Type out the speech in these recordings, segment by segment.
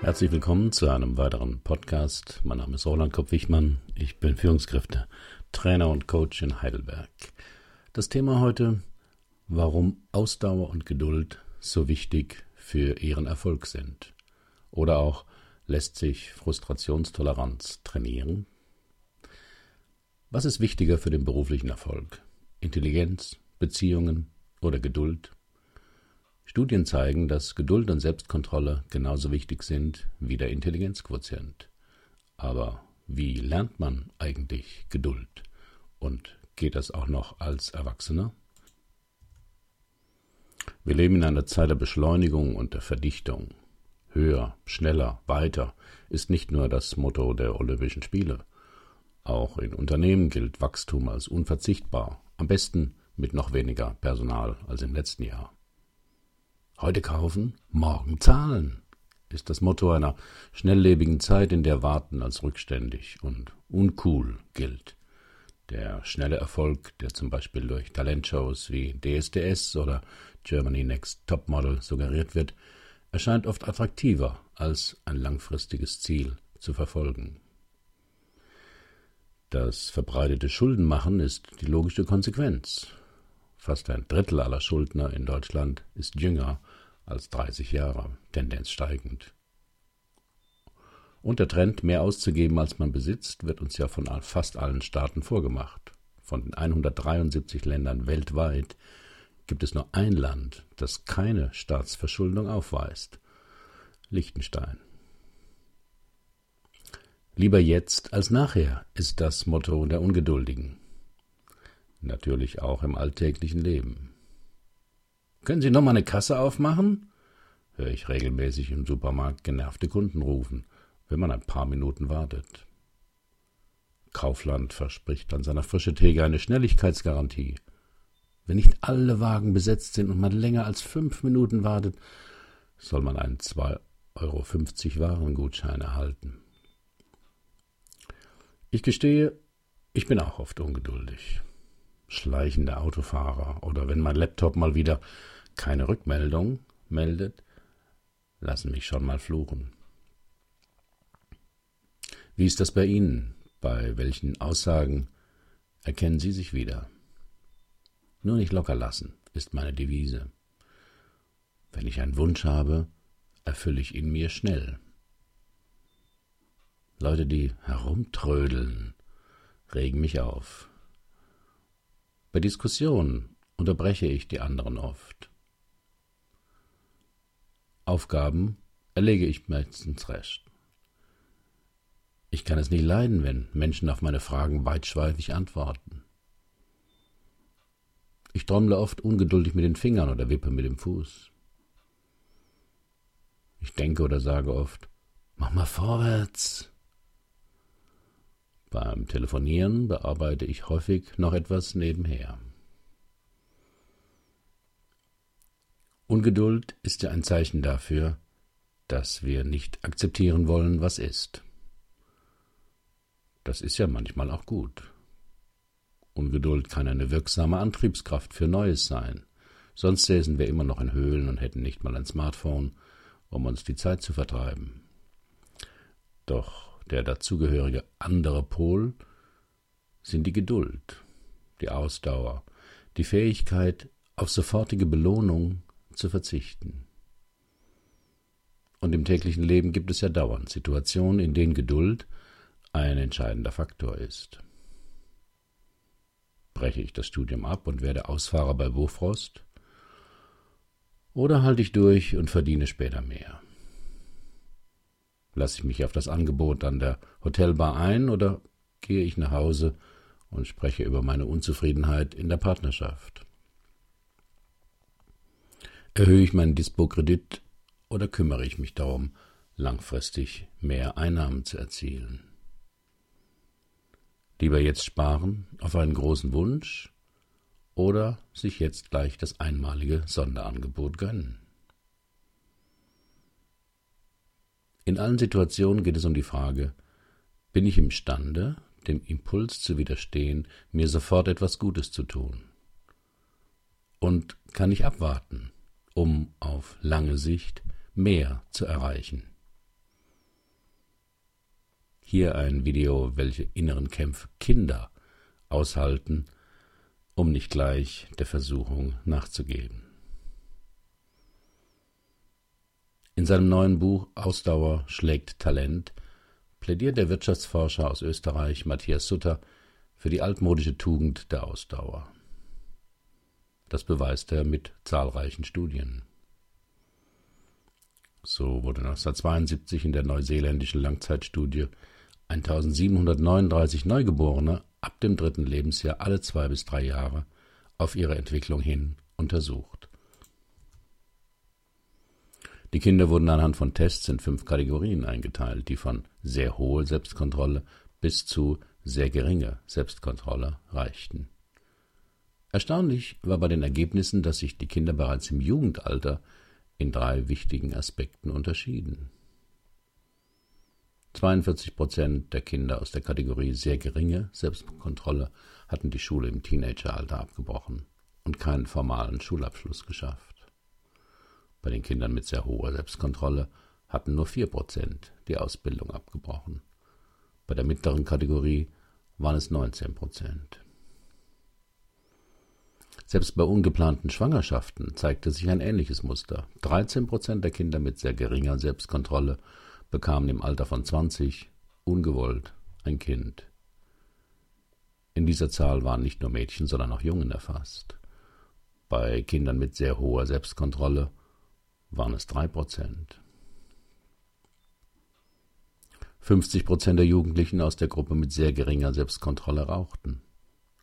Herzlich willkommen zu einem weiteren Podcast. Mein Name ist Roland Kopp-Wichmann. Ich bin Führungskräfte, Trainer und Coach in Heidelberg. Das Thema heute, warum Ausdauer und Geduld so wichtig für Ihren Erfolg sind. Oder auch, lässt sich Frustrationstoleranz trainieren? Was ist wichtiger für den beruflichen Erfolg? Intelligenz, Beziehungen oder Geduld? Studien zeigen, dass Geduld und Selbstkontrolle genauso wichtig sind wie der Intelligenzquotient. Aber wie lernt man eigentlich Geduld? Und geht das auch noch als Erwachsener? Wir leben in einer Zeit der Beschleunigung und der Verdichtung. Höher, schneller, weiter ist nicht nur das Motto der Olympischen Spiele. Auch in Unternehmen gilt Wachstum als unverzichtbar, am besten mit noch weniger Personal als im letzten Jahr. Heute kaufen, morgen zahlen, ist das Motto einer schnelllebigen Zeit, in der Warten als rückständig und uncool gilt. Der schnelle Erfolg, der zum Beispiel durch Talentshows wie DSDS oder Germany Next Topmodel suggeriert wird, erscheint oft attraktiver als ein langfristiges Ziel zu verfolgen. Das verbreitete Schuldenmachen ist die logische Konsequenz. Fast ein Drittel aller Schuldner in Deutschland ist jünger als 30 Jahre, Tendenz steigend. Und der Trend, mehr auszugeben, als man besitzt, wird uns ja von fast allen Staaten vorgemacht. Von den 173 Ländern weltweit gibt es nur ein Land, das keine Staatsverschuldung aufweist. Liechtenstein. Lieber jetzt als nachher ist das Motto der Ungeduldigen natürlich auch im alltäglichen Leben. Können Sie noch mal eine Kasse aufmachen? höre ich regelmäßig im Supermarkt genervte Kunden rufen, wenn man ein paar Minuten wartet. Kaufland verspricht an seiner frische Theke eine Schnelligkeitsgarantie. Wenn nicht alle Wagen besetzt sind und man länger als fünf Minuten wartet, soll man einen 2,50 Euro Warengutschein erhalten. Ich gestehe, ich bin auch oft ungeduldig schleichende Autofahrer oder wenn mein Laptop mal wieder keine Rückmeldung meldet, lassen mich schon mal fluchen. Wie ist das bei Ihnen? Bei welchen Aussagen erkennen Sie sich wieder? Nur nicht locker lassen ist meine Devise. Wenn ich einen Wunsch habe, erfülle ich ihn mir schnell. Leute, die herumtrödeln, regen mich auf. Bei Diskussionen unterbreche ich die anderen oft. Aufgaben erlege ich meistens recht. Ich kann es nicht leiden, wenn Menschen auf meine Fragen weitschweifig antworten. Ich trommle oft ungeduldig mit den Fingern oder wippe mit dem Fuß. Ich denke oder sage oft, mach mal vorwärts. Beim Telefonieren bearbeite ich häufig noch etwas nebenher. Ungeduld ist ja ein Zeichen dafür, dass wir nicht akzeptieren wollen, was ist. Das ist ja manchmal auch gut. Ungeduld kann eine wirksame Antriebskraft für Neues sein. Sonst säßen wir immer noch in Höhlen und hätten nicht mal ein Smartphone, um uns die Zeit zu vertreiben. Doch der dazugehörige andere Pol sind die Geduld, die Ausdauer, die Fähigkeit, auf sofortige Belohnung zu verzichten. Und im täglichen Leben gibt es ja dauernd Situationen, in denen Geduld ein entscheidender Faktor ist. Breche ich das Studium ab und werde Ausfahrer bei Bofrost? Oder halte ich durch und verdiene später mehr? Lasse ich mich auf das Angebot an der Hotelbar ein oder gehe ich nach Hause und spreche über meine Unzufriedenheit in der Partnerschaft? Erhöhe ich meinen Dispo-Kredit oder kümmere ich mich darum, langfristig mehr Einnahmen zu erzielen? Lieber jetzt sparen auf einen großen Wunsch oder sich jetzt gleich das einmalige Sonderangebot gönnen? In allen Situationen geht es um die Frage, bin ich imstande, dem Impuls zu widerstehen, mir sofort etwas Gutes zu tun? Und kann ich abwarten, um auf lange Sicht mehr zu erreichen? Hier ein Video, welche inneren Kämpfe Kinder aushalten, um nicht gleich der Versuchung nachzugeben. In seinem neuen Buch Ausdauer schlägt Talent plädiert der Wirtschaftsforscher aus Österreich Matthias Sutter für die altmodische Tugend der Ausdauer. Das beweist er mit zahlreichen Studien. So wurde 1972 in der neuseeländischen Langzeitstudie 1739 Neugeborene ab dem dritten Lebensjahr alle zwei bis drei Jahre auf ihre Entwicklung hin untersucht. Die Kinder wurden anhand von Tests in fünf Kategorien eingeteilt, die von sehr hohe Selbstkontrolle bis zu sehr geringe Selbstkontrolle reichten. Erstaunlich war bei den Ergebnissen, dass sich die Kinder bereits im Jugendalter in drei wichtigen Aspekten unterschieden. 42 Prozent der Kinder aus der Kategorie sehr geringe Selbstkontrolle hatten die Schule im Teenageralter abgebrochen und keinen formalen Schulabschluss geschafft. Bei den Kindern mit sehr hoher Selbstkontrolle hatten nur 4 Prozent die Ausbildung abgebrochen. Bei der mittleren Kategorie waren es 19 Prozent. Selbst bei ungeplanten Schwangerschaften zeigte sich ein ähnliches Muster. 13 Prozent der Kinder mit sehr geringer Selbstkontrolle bekamen im Alter von 20 ungewollt ein Kind. In dieser Zahl waren nicht nur Mädchen, sondern auch Jungen erfasst. Bei Kindern mit sehr hoher Selbstkontrolle waren es 3 Prozent. 50 Prozent der Jugendlichen aus der Gruppe mit sehr geringer Selbstkontrolle rauchten.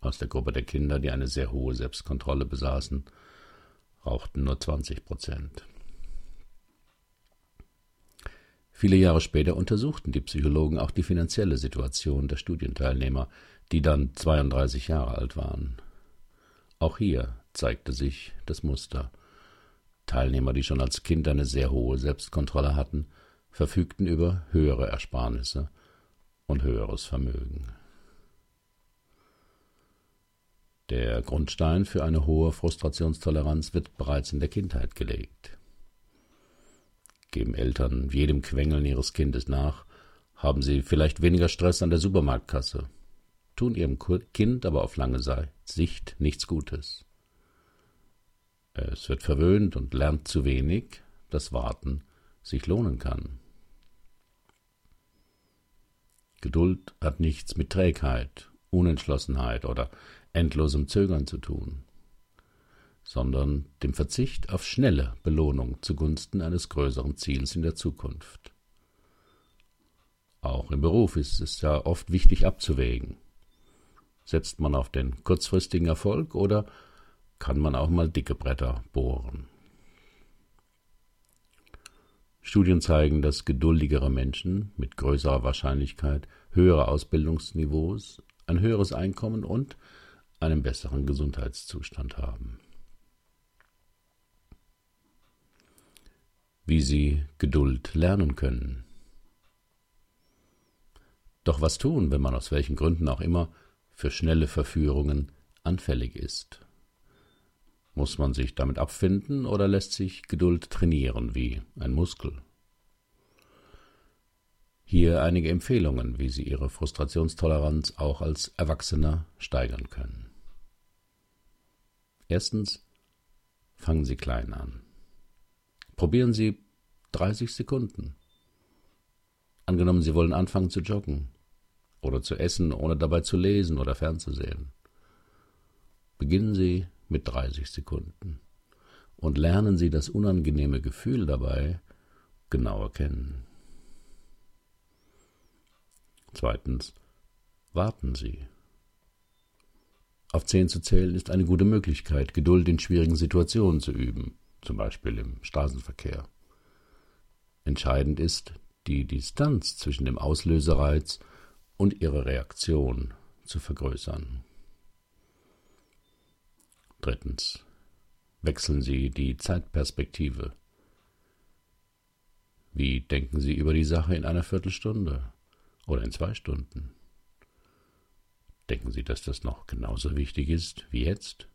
Aus der Gruppe der Kinder, die eine sehr hohe Selbstkontrolle besaßen, rauchten nur 20 Prozent. Viele Jahre später untersuchten die Psychologen auch die finanzielle Situation der Studienteilnehmer, die dann 32 Jahre alt waren. Auch hier zeigte sich das Muster. Teilnehmer, die schon als Kind eine sehr hohe Selbstkontrolle hatten, verfügten über höhere Ersparnisse und höheres Vermögen. Der Grundstein für eine hohe Frustrationstoleranz wird bereits in der Kindheit gelegt. Geben Eltern jedem Quengeln ihres Kindes nach, haben sie vielleicht weniger Stress an der Supermarktkasse, tun ihrem Kind aber auf lange Sicht nichts Gutes. Es wird verwöhnt und lernt zu wenig, dass Warten sich lohnen kann. Geduld hat nichts mit Trägheit, Unentschlossenheit oder endlosem Zögern zu tun, sondern dem Verzicht auf schnelle Belohnung zugunsten eines größeren Ziels in der Zukunft. Auch im Beruf ist es ja oft wichtig abzuwägen. Setzt man auf den kurzfristigen Erfolg oder kann man auch mal dicke Bretter bohren. Studien zeigen, dass geduldigere Menschen mit größerer Wahrscheinlichkeit höhere Ausbildungsniveaus, ein höheres Einkommen und einen besseren Gesundheitszustand haben. Wie sie Geduld lernen können. Doch was tun, wenn man aus welchen Gründen auch immer für schnelle Verführungen anfällig ist? Muss man sich damit abfinden oder lässt sich Geduld trainieren wie ein Muskel? Hier einige Empfehlungen, wie Sie Ihre Frustrationstoleranz auch als Erwachsener steigern können. Erstens, fangen Sie klein an. Probieren Sie 30 Sekunden. Angenommen, Sie wollen anfangen zu joggen oder zu essen, ohne dabei zu lesen oder fernzusehen. Beginnen Sie mit 30 Sekunden und lernen Sie das unangenehme Gefühl dabei genauer kennen. Zweitens, warten Sie. Auf zehn zu zählen ist eine gute Möglichkeit, Geduld in schwierigen Situationen zu üben, zum Beispiel im Straßenverkehr. Entscheidend ist, die Distanz zwischen dem Auslösereiz und ihrer Reaktion zu vergrößern. Drittens. Wechseln Sie die Zeitperspektive. Wie denken Sie über die Sache in einer Viertelstunde oder in zwei Stunden? Denken Sie, dass das noch genauso wichtig ist wie jetzt?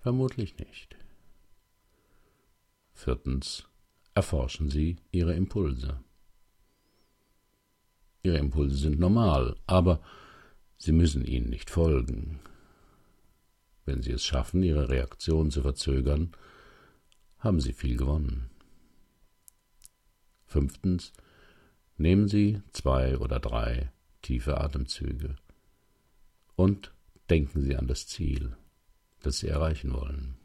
Vermutlich nicht. Viertens. Erforschen Sie Ihre Impulse. Ihre Impulse sind normal, aber Sie müssen ihnen nicht folgen. Wenn Sie es schaffen, Ihre Reaktion zu verzögern, haben Sie viel gewonnen. Fünftens, nehmen Sie zwei oder drei tiefe Atemzüge und denken Sie an das Ziel, das Sie erreichen wollen.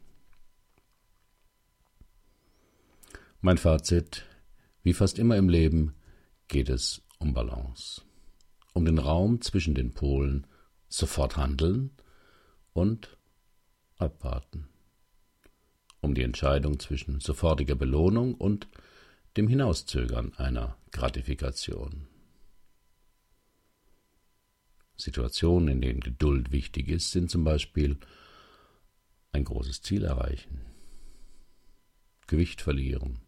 Mein Fazit, wie fast immer im Leben, geht es um Balance, um den Raum zwischen den Polen sofort handeln und abwarten, um die Entscheidung zwischen sofortiger Belohnung und dem Hinauszögern einer Gratifikation. Situationen, in denen Geduld wichtig ist, sind zum Beispiel ein großes Ziel erreichen, Gewicht verlieren,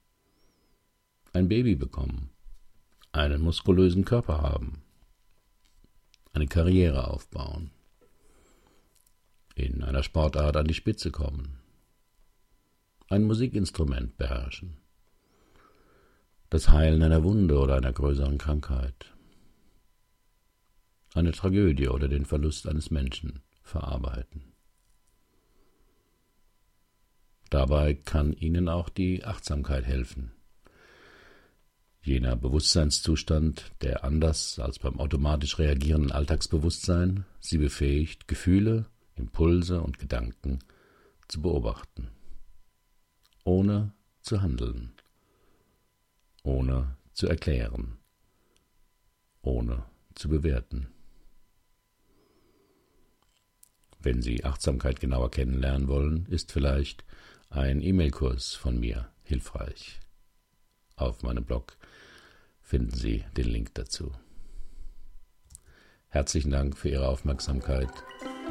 ein Baby bekommen, einen muskulösen Körper haben, eine Karriere aufbauen, in einer Sportart an die Spitze kommen, ein Musikinstrument beherrschen, das Heilen einer Wunde oder einer größeren Krankheit, eine Tragödie oder den Verlust eines Menschen verarbeiten. Dabei kann Ihnen auch die Achtsamkeit helfen. Jener Bewusstseinszustand, der anders als beim automatisch reagierenden Alltagsbewusstsein Sie befähigt, Gefühle, Impulse und Gedanken zu beobachten, ohne zu handeln, ohne zu erklären, ohne zu bewerten. Wenn Sie Achtsamkeit genauer kennenlernen wollen, ist vielleicht ein E-Mail-Kurs von mir hilfreich. Auf meinem Blog finden Sie den Link dazu. Herzlichen Dank für Ihre Aufmerksamkeit